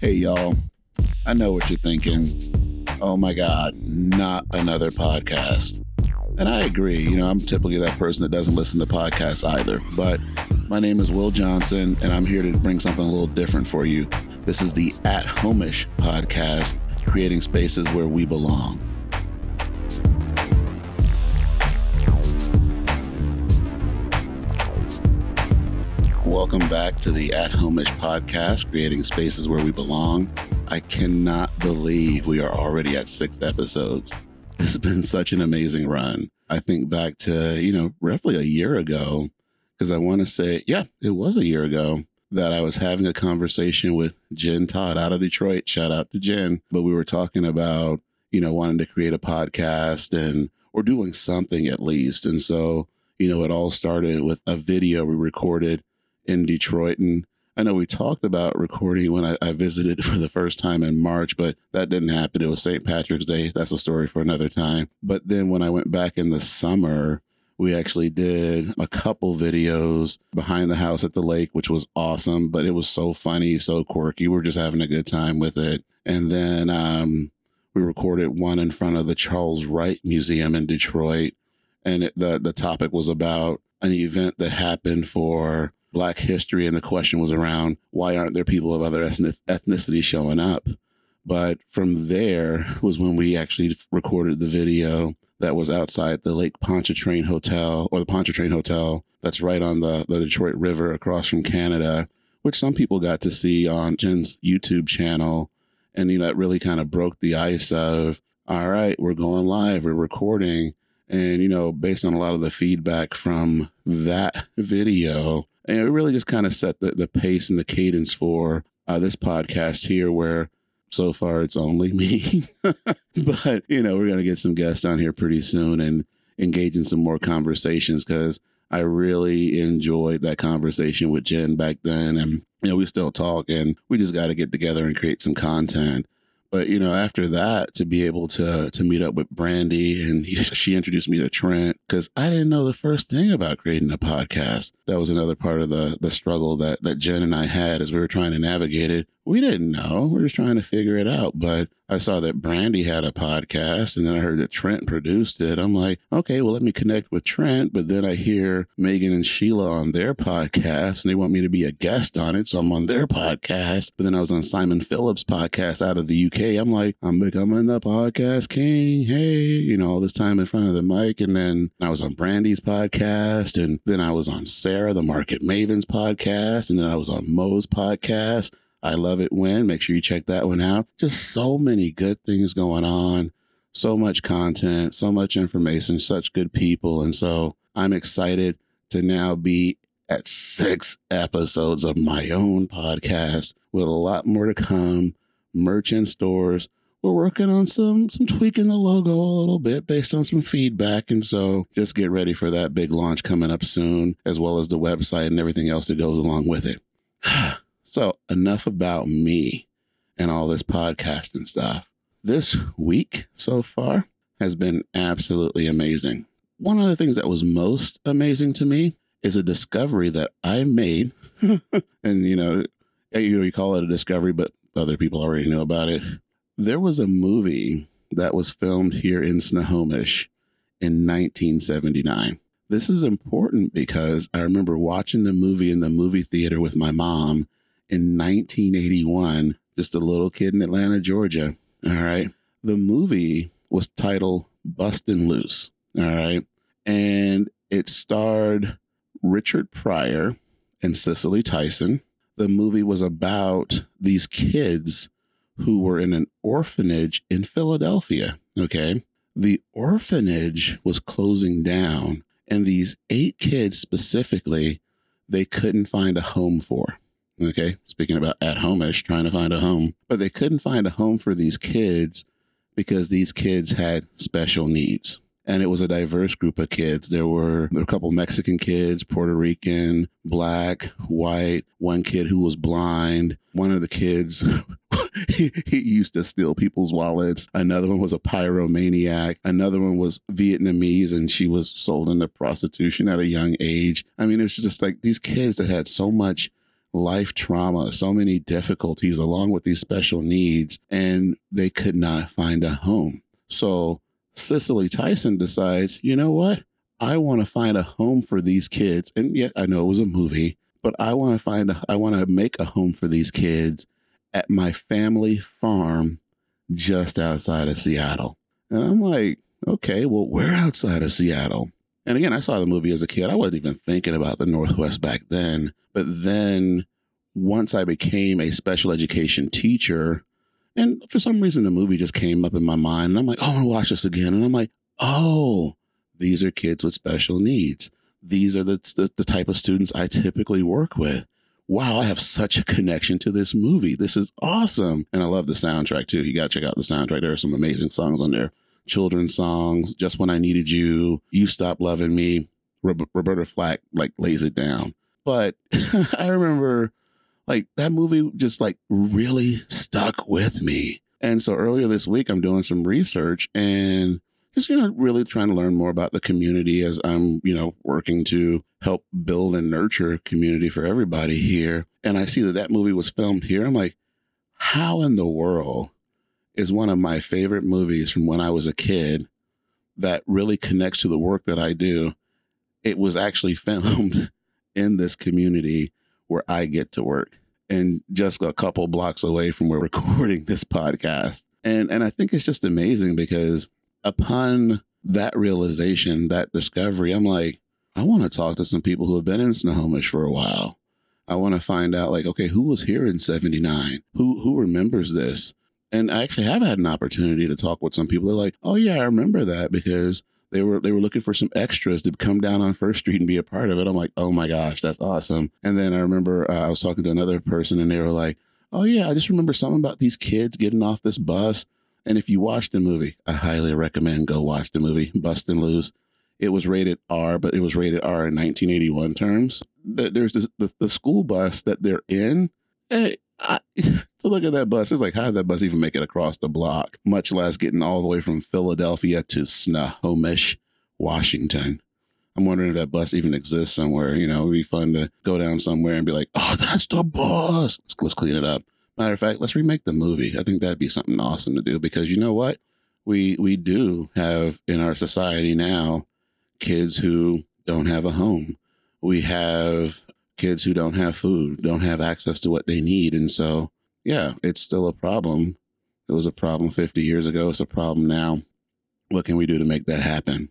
Hey, y'all. I know what you're thinking. Oh my God, not another podcast. And I agree. You know, I'm typically that person that doesn't listen to podcasts either. But my name is Wil Johnson, and I'm here to bring something a little different for you. This is the At Homish podcast, creating spaces where we belong. Welcome back to the At Homish podcast, creating spaces where we belong. I cannot believe we are already at six episodes. This has been such an amazing run. I think back to, you know, roughly a year ago, because I want to say, yeah, it was a year ago that I was having a conversation with Jen Todd out of Detroit. Shout out to Jen. But we were talking about, you know, wanting to create a podcast and or doing something at least. And so, you know, it all started with a video we recorded in Detroit. And I know we talked about recording when I, I, visited for the first time in March, but that didn't happen. It was St. Patrick's Day. That's a story for another time. But then when I went back in the summer, we actually did a couple videos behind the house at the lake, which was awesome, but it was so funny, so quirky. We are just having a good time with it. And then um, we recorded one in front of the Charles Wright Museum in Detroit. And it, the, the topic was about an event that happened for Black history, and the question was around why aren't there people of other ethnicity showing up? But from there was when we actually recorded the video that was outside the Lake Pontchartrain Hotel or the Pontchartrain Hotel that's right on the, the Detroit River across from Canada, which some people got to see on Jen's YouTube channel. And, you know, that really kind of broke the ice of, all right, we're going live, we're recording. And, you know, based on a lot of the feedback from that video, and it really just kind of set the, the pace and the cadence for uh, this podcast here, where so far it's only me. but, you know, we're going to get some guests on here pretty soon and engage in some more conversations because I really enjoyed that conversation with Jen back then. And, you know, we still talk and we just got to get together and create some content. But you know, after that, to be able to to meet up with Brandy and he, she introduced me to Trent because I didn't know the first thing about creating a podcast. That was another part of the the struggle that that Jen and I had as we were trying to navigate it. We didn't know. We are just trying to figure it out. But I saw that Brandy had a podcast and then I heard that Trent produced it. I'm like, okay, well, let me connect with Trent. But then I hear Megan and Sheila on their podcast and they want me to be a guest on it. So I'm on their podcast. But then I was on Simon Phillips' podcast out of the UK. I'm like, I'm becoming the podcast king. Hey, you know, all this time in front of the mic. And then I was on Brandy's podcast. And then I was on Sarah, the Market Mavens podcast. And then I was on Mo's podcast. I love it when. Make sure you check that one out. Just so many good things going on, so much content, so much information, such good people. And so I'm excited to now be at six episodes of my own podcast with a lot more to come, merch in stores. We're working on some some tweaking the logo a little bit based on some feedback. And so just get ready for that big launch coming up soon, as well as the website and everything else that goes along with it. So, enough about me and all this podcasting stuff. This week so far has been absolutely amazing. One of the things that was most amazing to me is a discovery that I made. and, you know, you know, you call it a discovery, but other people already know about it. There was a movie that was filmed here in Snohomish in 1979. This is important because I remember watching the movie in the movie theater with my mom in 1981, just a little kid in Atlanta, Georgia. All right. The movie was titled Bustin' Loose. All right. And it starred Richard Pryor and Cicely Tyson. The movie was about these kids who were in an orphanage in Philadelphia. Okay. The orphanage was closing down, and these eight kids specifically, they couldn't find a home for. Okay. Speaking about at homeish, trying to find a home, but they couldn't find a home for these kids because these kids had special needs. And it was a diverse group of kids. There were, there were a couple Mexican kids, Puerto Rican, black, white, one kid who was blind. One of the kids he, he, used to steal people's wallets. Another one was a pyromaniac. Another one was Vietnamese and she was sold into prostitution at a young age. I mean, it was just like these kids that had so much life trauma, so many difficulties along with these special needs, and they could not find a home. So Cicely Tyson decides, you know what? I want to find a home for these kids. And yet I know it was a movie, but I want to find a, I want to make a home for these kids at my family farm just outside of Seattle. And I'm like, okay, well, we're outside of Seattle. And again, I saw the movie as a kid. I wasn't even thinking about the Northwest back then. But then once I became a special education teacher, and for some reason the movie just came up in my mind, and I'm like, oh, I want to watch this again. And I'm like, oh, these are kids with special needs. These are the, the, the type of students I typically work with. Wow, I have such a connection to this movie. This is awesome. And I love the soundtrack too. You got to check out the soundtrack. There are some amazing songs on there children's songs, Just When I Needed You, You Stop Loving Me. Roberta Flack like lays it down. But I remember like that movie just like really stuck with me. And so earlier this week, I'm doing some research and just, you know, really trying to learn more about the community as I'm, you know, working to help build and nurture community for everybody here. And I see that that movie was filmed here. I'm like, how in the world is one of my favorite movies from when I was a kid that really connects to the work that I do. It was actually filmed in this community where I get to work and just a couple blocks away from where we're recording this podcast. And and I think it's just amazing because upon that realization, that discovery, I'm like, I want to talk to some people who have been in Snohomish for a while. I want to find out like, okay, who was here in 79? Who who remembers this? And I actually have had an opportunity to talk with some people. They're like, "Oh yeah, I remember that because they were they were looking for some extras to come down on First Street and be a part of it." I'm like, "Oh my gosh, that's awesome!" And then I remember uh, I was talking to another person, and they were like, "Oh yeah, I just remember something about these kids getting off this bus." And if you watch the movie, I highly recommend go watch the movie Bustin' Loose. It was rated R, but it was rated R in 1981 terms. There's this, the, the school bus that they're in. Hey, I, to look at that bus, it's like, how did that bus even make it across the block, much less getting all the way from Philadelphia to Snohomish, Washington? I'm wondering if that bus even exists somewhere. You know, it'd be fun to go down somewhere and be like, oh, that's the bus. Let's, let's clean it up. Matter of fact, let's remake the movie. I think that'd be something awesome to do because you know what? We we do have in our society now kids who don't have a home. We have kids who don't have food, don't have access to what they need. And so, yeah, it's still a problem. It was a problem 50 years ago. It's a problem now. What can we do to make that happen?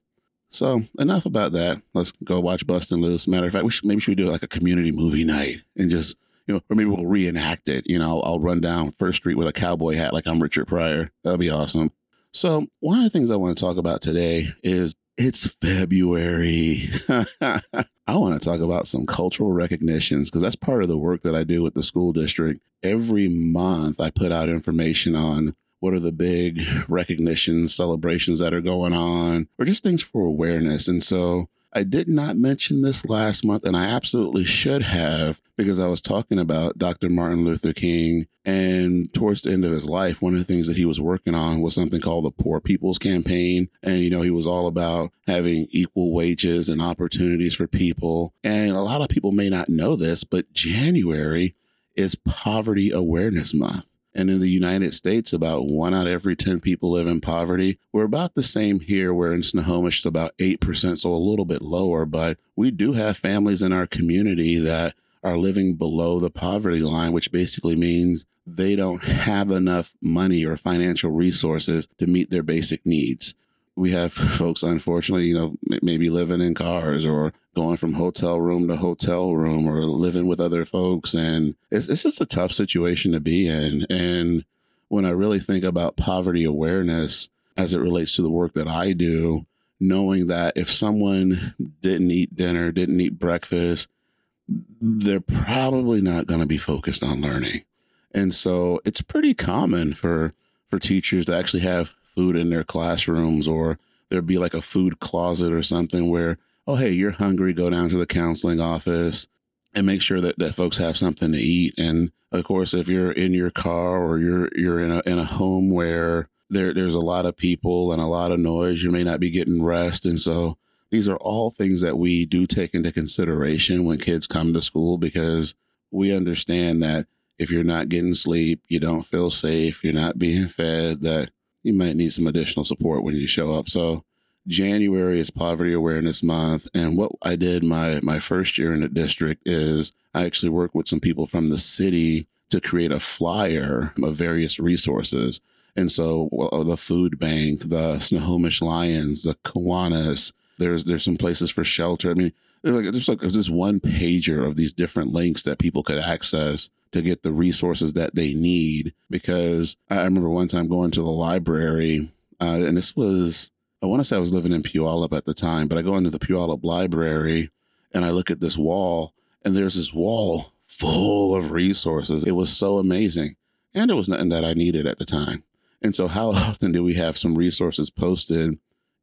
So enough about that. Let's go watch Bustin' Loose. Matter of fact, we should, maybe should do like a community movie night and just, you know, or maybe we'll reenact it. You know, I'll, I'll run down First Street with a cowboy hat like I'm Richard Pryor. That'll be awesome. So one of the things I want to talk about today is it's February. I want to talk about some cultural recognitions because that's part of the work that I do with the school district. Every month, I put out information on what are the big recognitions, celebrations that are going on, or just things for awareness. And so I did not mention this last month, and I absolutely should have because I was talking about Dr. Martin Luther King. And towards the end of his life, one of the things that he was working on was something called the Poor People's Campaign. And, you know, he was all about having equal wages and opportunities for people. And a lot of people may not know this, but January is Poverty Awareness Month. And in the United States, about one out of every 10 people live in poverty. We're about the same here, where in Snohomish, it's about 8%, so a little bit lower. But we do have families in our community that are living below the poverty line, which basically means they don't have enough money or financial resources to meet their basic needs we have folks, unfortunately, you know, maybe living in cars or going from hotel room to hotel room or living with other folks. And it's, it's just a tough situation to be in. And when I really think about poverty awareness as it relates to the work that I do, knowing that if someone didn't eat dinner, didn't eat breakfast, they're probably not going to be focused on learning. And so it's pretty common for for teachers to actually have food in their classrooms or there'd be like a food closet or something where, oh, hey, you're hungry, go down to the counseling office and make sure that, that folks have something to eat. And of course, if you're in your car or you're you're in a in a home where there there's a lot of people and a lot of noise, you may not be getting rest. And so these are all things that we do take into consideration when kids come to school because we understand that if you're not getting sleep, you don't feel safe, you're not being fed, that you might need some additional support when you show up. So January is Poverty Awareness Month, and what I did my my first year in the district is I actually worked with some people from the city to create a flyer of various resources. And so well, the food bank, the Snohomish Lions, the Kiwanis, there's there's some places for shelter. I mean, there's like just like this one pager of these different links that people could access to get the resources that they need. Because I remember one time going to the library, uh, and this was I want to say I was living in Puyallup at the time, but I go into the Puyallup library and I look at this wall, and there's this wall full of resources. It was so amazing. And it was nothing that I needed at the time. And so, how often do we have some resources posted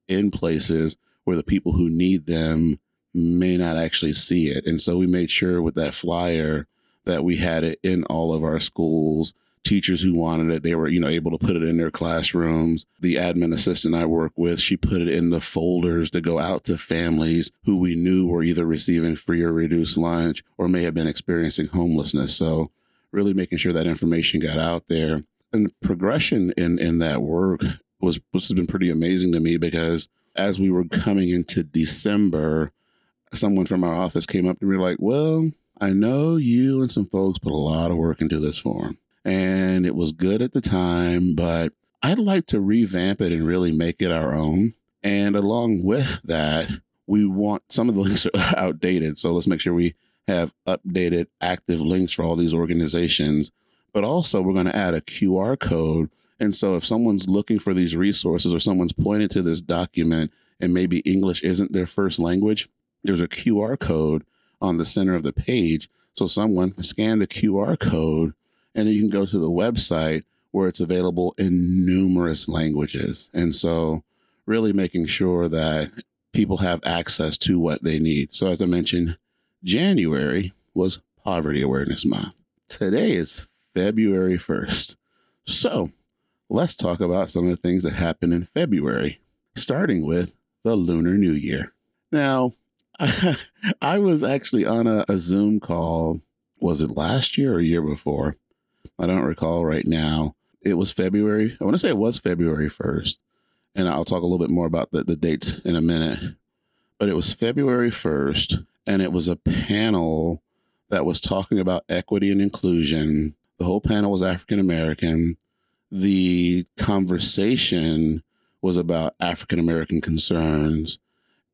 in places where the people who need them may not actually see it? And so, we made sure with that flyer that we had it in all of our schools teachers who wanted it, they were, you know, able to put it in their classrooms. The admin assistant I work with, she put it in the folders to go out to families who we knew were either receiving free or reduced lunch or may have been experiencing homelessness. So really making sure that information got out there. And progression in in that work was was has been pretty amazing to me because as we were coming into December, someone from our office came up to me like, "Well, I know you and some folks put a lot of work into this form and it was good at the time, but I'd like to revamp it and really make it our own. And along with that, we want some of the links are outdated. So let's make sure we have updated active links for all these organizations. But also, we're going to add a QR code. And so, if someone's looking for these resources or someone's pointing to this document and maybe English isn't their first language, there's a QR code on the center of the page. So, someone scan the QR code and then you can go to the website where it's available in numerous languages. And so, really making sure that people have access to what they need. So, as I mentioned, January was Poverty Awareness Month. Today is February 1st. So, let's talk about some of the things that happened in February, starting with the Lunar New Year. Now, I was actually on a, a Zoom call, was it last year or year before? I don't recall right now. It was February. I want to say it was February 1st. And I'll talk a little bit more about the, the dates in a minute. But it was February 1st, and it was a panel that was talking about equity and inclusion. The whole panel was African American. The conversation was about African American concerns.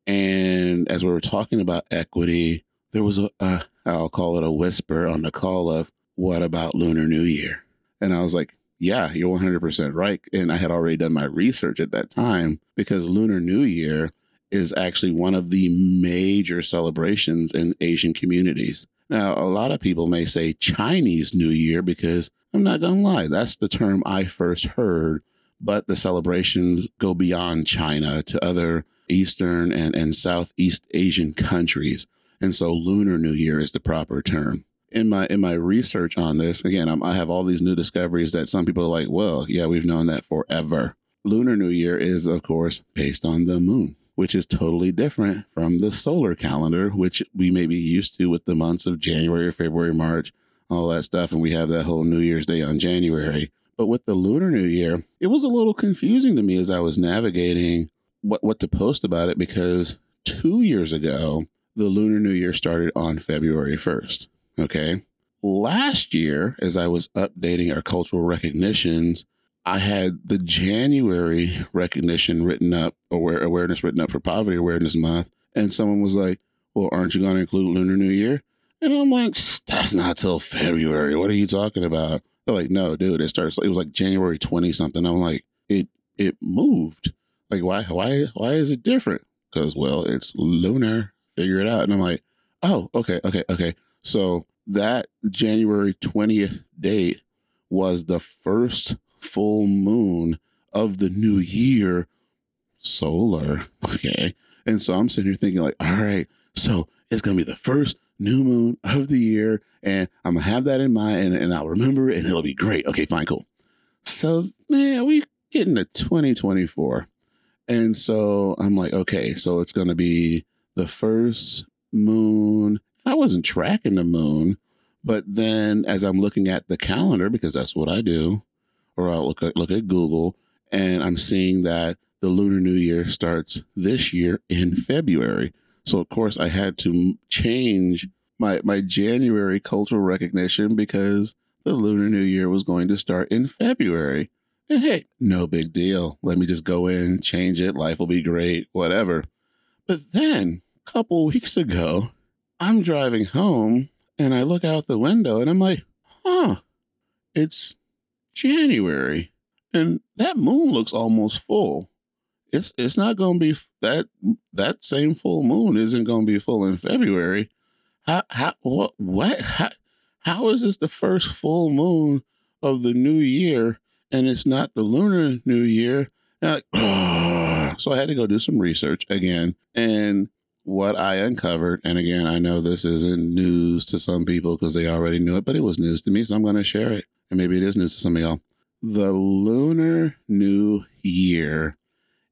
And as we were talking about equity, there was a, a, I'll call it a whisper on the call of, what about Lunar New Year? And I was like, yeah, you're 100% right. And I had already done my research at that time because Lunar New Year is actually one of the major celebrations in Asian communities. Now, a lot of people may say Chinese New Year because I'm not going to lie, that's the term I first heard. But the celebrations go beyond China to other Eastern and, and Southeast Asian countries. And so Lunar New Year is the proper term in my in my research on this, again, I'm, i have all these new discoveries that some people are like, well, yeah, we've known that forever. Lunar New Year is, of course, based on the moon, which is totally different from the solar calendar, which we may be used to with the months of January, February, March, all that stuff, and we have that whole New Year's Day on January. But with the Lunar New Year, it was a little confusing to me as I was navigating what what to post about it because two years ago, the Lunar New Year started on February 1st. Okay. Last year, as I was updating our cultural recognitions, I had the January recognition written up, aware, awareness written up for Poverty Awareness Month. And someone was like, Well, aren't you going to include Lunar New Year? And I'm like, That's not till February. What are you talking about? They're like, No, dude, it starts, it was like January 20 something. I'm like, It, it moved. Like, why, why, why is it different? Because, well, it's lunar. Figure it out. And I'm like, Oh, okay, okay, okay. So that January 20th date was the first full moon of the new year solar. Okay. And so I'm sitting here thinking, like, all right, so it's going to be the first new moon of the year. And I'm going to have that in mind and, and I'll remember it and it'll be great. Okay, fine, cool. So, man, we getting to 2024. And so I'm like, okay, so it's going to be the first moon I wasn't tracking the moon, But then as I'm looking at the calendar, because that's what I do, or I'll look at, look at Google and I'm seeing that the Lunar New Year starts this year in February. So of course I had to change my my January cultural recognition because the Lunar New Year was going to start in February. And hey, no big deal. Let me just go in, change it, life will be great, whatever. But then a couple weeks ago, I'm driving home and I look out the window and I'm like, huh, it's January. And that moon looks almost full. It's it's not gonna be that that same full moon isn't gonna be full in February. How how what what how, how is this the first full moon of the new year and it's not the lunar new year? Like, so I had to go do some research again. And what I uncovered, and again, I know this isn't news to some people because they already knew it, but it was news to me, so I'm going to share it. And maybe it is news to some of y'all. The Lunar New Year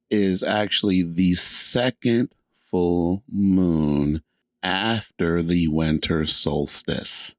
is actually the second full moon after the winter solstice.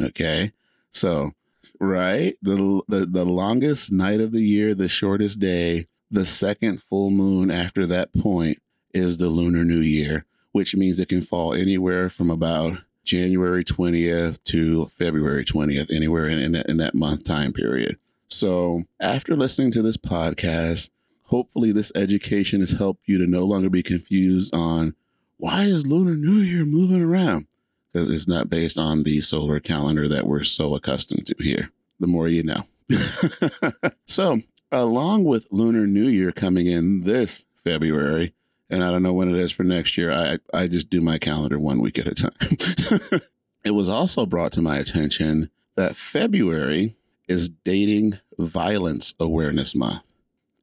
Okay. So, right, the, the the longest night of the year, the shortest day, the second full moon after that point is the Lunar New Year which means it can fall anywhere from about January 20th to February 20th, anywhere in, in, that, in that month time period. So, after listening to this podcast, hopefully this education has helped you to no longer be confused on why is Lunar New Year moving around? Because it's not based on the solar calendar that we're so accustomed to here. The more you know. so, along with Lunar New Year coming in this February, and I don't know when it is for next year. I I just do my calendar one week at a time. it was also brought to my attention that February is dating violence awareness month.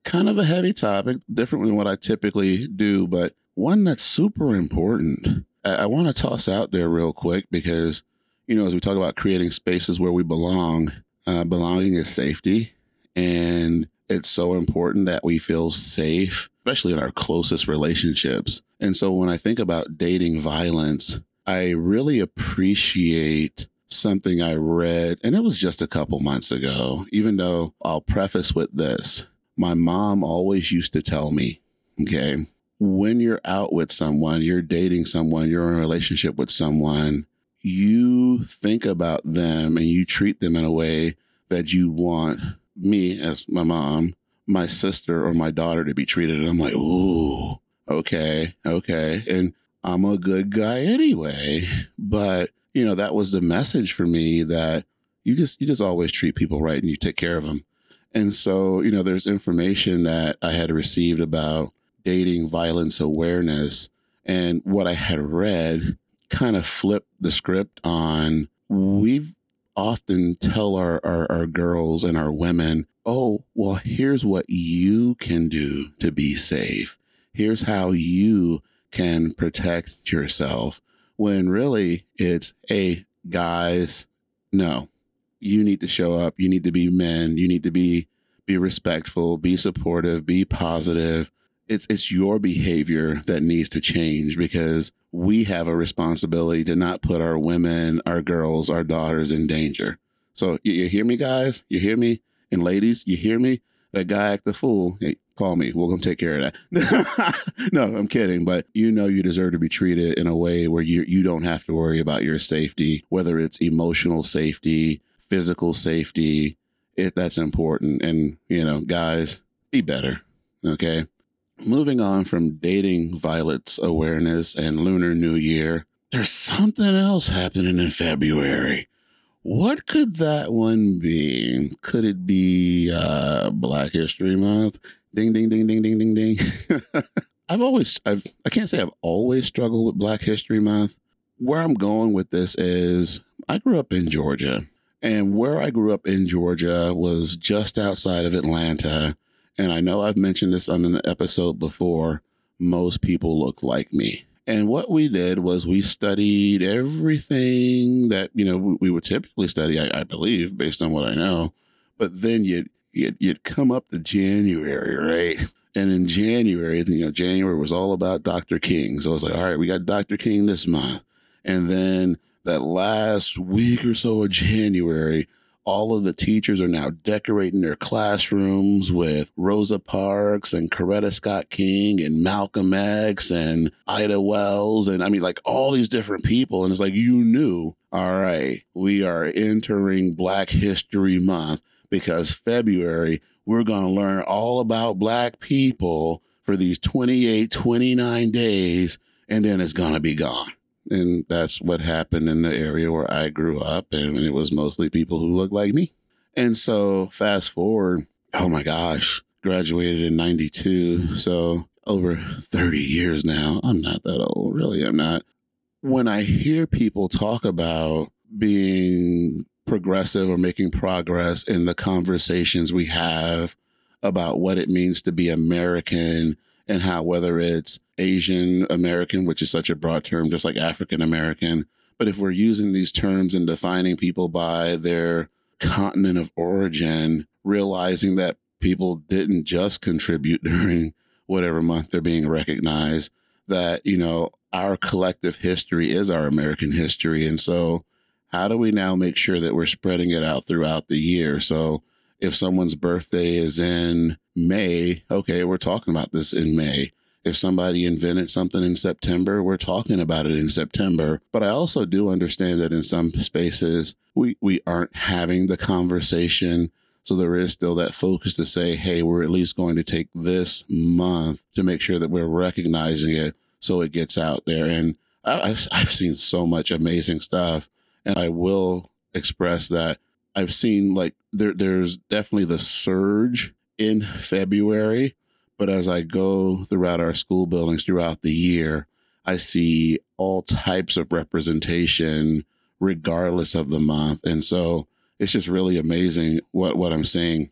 Kind of a heavy topic, different than what I typically do, but one that's super important. I, I want to toss out there real quick because, you know, as we talk about creating spaces where we belong, uh, belonging is safety. And it's so important that we feel safe especially in our closest relationships. And so when I think about dating violence, I really appreciate something I read, and it was just a couple months ago, even though I'll preface with this. My mom always used to tell me, okay, when you're out with someone, you're dating someone, you're in a relationship with someone, you think about them and you treat them in a way that you want me as my mom my sister or my daughter to be treated. And I'm like, ooh, okay, okay. And I'm a good guy anyway. But, you know, that was the message for me that you just, you just always treat people right and you take care of them. And so, you know, there's information that I had received about dating violence awareness. And what I had read kind of flipped the script on we've often tell our, our, our girls and our women, oh, well, here's what you can do to be safe. Here's how you can protect yourself. When really it's, hey, guys, no, you need to show up. You need to be men. You need to be be respectful, be supportive, be positive. It's it's your behavior that needs to change because we have a responsibility to not put our women, our girls, our daughters in danger. So you, you hear me, guys? You hear me? And ladies, you hear me? That guy act the fool. Hey, call me. We're gonna take care of that. no, I'm kidding. But you know you deserve to be treated in a way where you you don't have to worry about your safety, whether it's emotional safety, physical safety. It that's important. And you know, guys, be better. Okay. Moving on from dating violence awareness and Lunar New Year, there's something else happening in February. What could that one be? Could it be uh, Black History Month? Ding, ding, ding, ding, ding, ding, ding. I've always, I've, I can't say I've always struggled with Black History Month. Where I'm going with this is I grew up in Georgia, and where I grew up in Georgia was just outside of Atlanta and I know I've mentioned this on an episode before, most people look like me. And what we did was we studied everything that, you know, we would typically study, I, I believe, based on what I know. But then you'd, you'd, you'd come up to January, right? And in January, you know, January was all about Dr. King. So I was like, all right, we got Dr. King this month. And then that last week or so of January, all of the teachers are now decorating their classrooms with Rosa Parks and Coretta Scott King and Malcolm X and Ida Wells. And I mean, like all these different people. And it's like, you knew, all right, we are entering Black History Month because February, we're going to learn all about Black people for these 28, 29 days, and then it's going to be gone. And that's what happened in the area where I grew up. And it was mostly people who looked like me. And so fast forward, oh my gosh, graduated in 92. Mm-hmm. So over 30 years now. I'm not that old, really, I'm not. When I hear people talk about being progressive or making progress in the conversations we have about what it means to be American and how whether it's Asian American, which is such a broad term, just like African American, but if we're using these terms and defining people by their continent of origin, realizing that people didn't just contribute during whatever month they're being recognized, that, you know, our collective history is our American history. And so, how do we now make sure that we're spreading it out throughout the year? So, if someone's birthday is in May, okay, we're talking about this in May. If somebody invented something in September, we're talking about it in September. But I also do understand that in some spaces, we, we aren't having the conversation. So there is still that focus to say, hey, we're at least going to take this month to make sure that we're recognizing it so it gets out there. And I've, I've seen so much amazing stuff. And I will express that I've seen like there, there's definitely the surge in February, but as I go throughout our school buildings throughout the year, I see all types of representation regardless of the month. And so it's just really amazing what, what I'm seeing.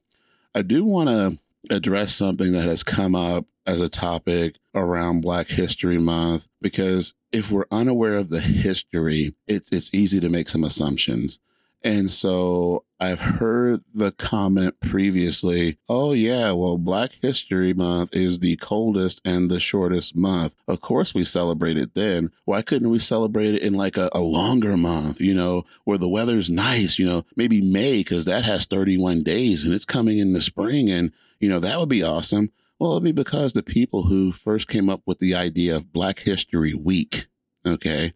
I do want to address something that has come up as a topic around Black History Month because if we're unaware of the history, it's it's easy to make some assumptions. And so I've heard the comment previously, oh, yeah, well, Black History Month is the coldest and the shortest month. Of course, we celebrate it then. Why couldn't we celebrate it in like a, a longer month, you know, where the weather's nice, you know, maybe May, because that has 31 days and it's coming in the spring. And, you know, that would be awesome. Well, it'd be because the people who first came up with the idea of Black History Week, okay,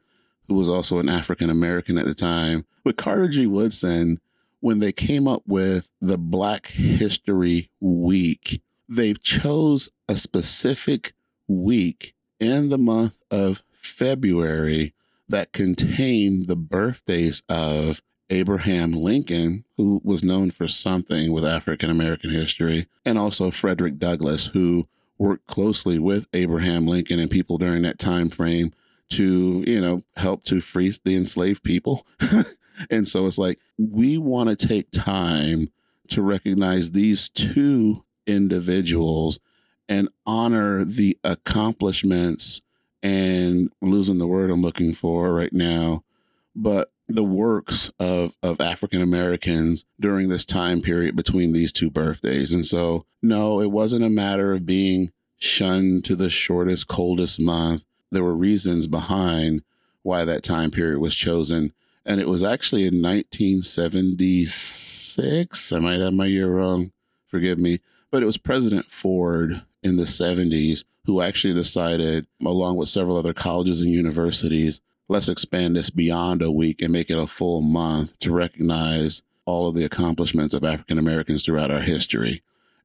who was also an African American at the time, with Carter G. Woodson, when they came up with the Black History Week, they chose a specific week in the month of February that contained the birthdays of Abraham Lincoln, who was known for something with African American history, and also Frederick Douglass, who worked closely with Abraham Lincoln and people during that time frame to, you know, help to free the enslaved people. and so it's like we want to take time to recognize these two individuals and honor the accomplishments and losing the word I'm looking for right now, but the works of, of African Americans during this time period between these two birthdays. And so, no, it wasn't a matter of being shunned to the shortest, coldest month there were reasons behind why that time period was chosen. And it was actually in 1976. I might have my year wrong. Forgive me. But it was President Ford in the 70s who actually decided, along with several other colleges and universities, let's expand this beyond a week and make it a full month to recognize all of the accomplishments of African Americans throughout our history.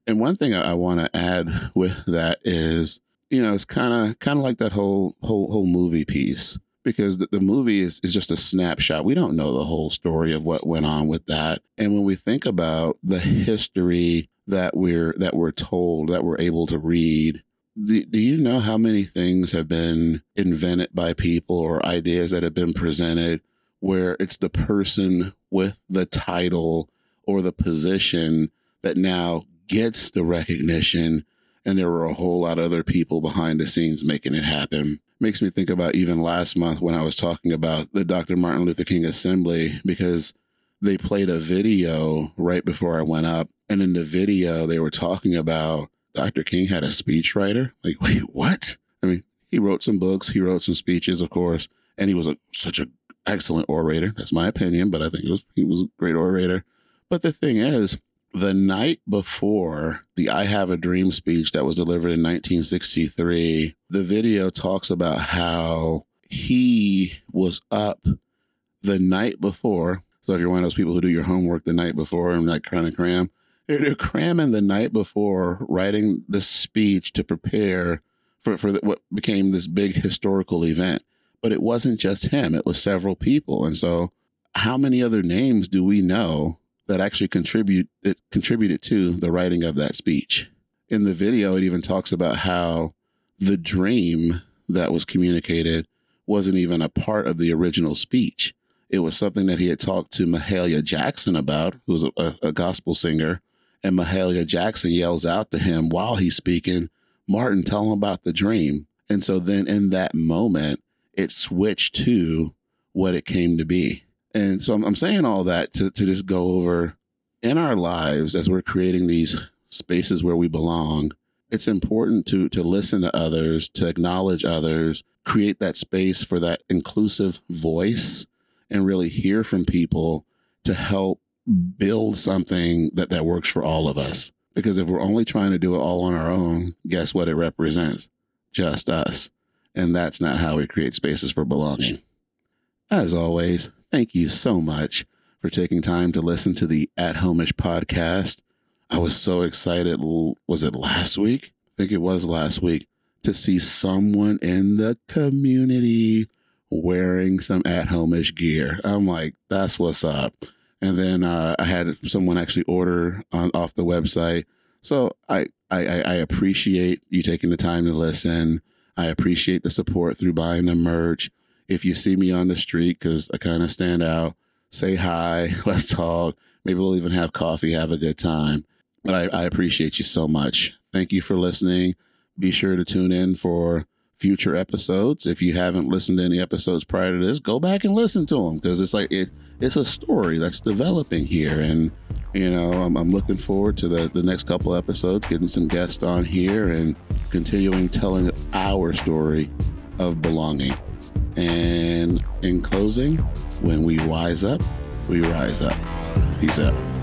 And one thing I, want to add with that is you know, it's kind of kind of like that whole whole whole movie piece because the, the movie is, is just a snapshot. We don't know the whole story of what went on with that. And when we think about the history that we're that we're told, that we're able to read, do, do you know how many things have been invented by people or ideas that have been presented where it's the person with the title or the position that now gets the recognition and there were a whole lot of other people behind the scenes making it happen. Makes me think about even last month when I was talking about the Dr. Martin Luther King Assembly because they played a video right before I went up. And in the video, they were talking about Dr. King had a speechwriter. Like, wait, what? I mean, he wrote some books, he wrote some speeches, of course, and he was a, such an excellent orator. That's my opinion, but I think was he was a great orator. But the thing is, the night before the I Have a Dream speech that was delivered in 1963, the video talks about how he was up the night before. So if you're one of those people who do your homework the night before and like kind of cram, they're cramming the night before, writing the speech to prepare for, for the, what became this big historical event. But it wasn't just him, it was several people. And so, how many other names do we know that actually contribute it contributed to the writing of that speech? In the video, it even talks about how the dream that was communicated wasn't even a part of the original speech. It was something that he had talked to Mahalia Jackson about, who was a, a gospel singer. And Mahalia Jackson yells out to him while he's speaking, Martin, tell him about the dream. And so then in that moment, it switched to what it came to be. And so I'm, I'm saying all that to, to just go over in our lives as we're creating these spaces where we belong. It's important to to listen to others, to acknowledge others, create that space for that inclusive voice and really hear from people to help build something that that works for all of us. Because if we're only trying to do it all on our own, guess what it represents? Just us. And that's not how we create spaces for belonging. As always, thank you so much for taking time to listen to the At Homeish podcast. I was so excited. Was it last week? I think it was last week to see someone in the community wearing some at homeish gear. I'm like, that's what's up. And then uh, I had someone actually order on off the website. So I, I I appreciate you taking the time to listen. I appreciate the support through buying the merch. If you see me on the street, because I kind of stand out, say hi, let's talk. Maybe we'll even have coffee, have a good time. But I, I appreciate you so much. Thank you for listening. Be sure to tune in for future episodes. If you haven't listened to any episodes prior to this, go back and listen to them because it's like it it's a story that's developing here and you know I'm, I'm, looking forward to the, the next couple episodes getting some guests on here and continuing telling our story of belonging and in closing when we wise up we rise up. Peace out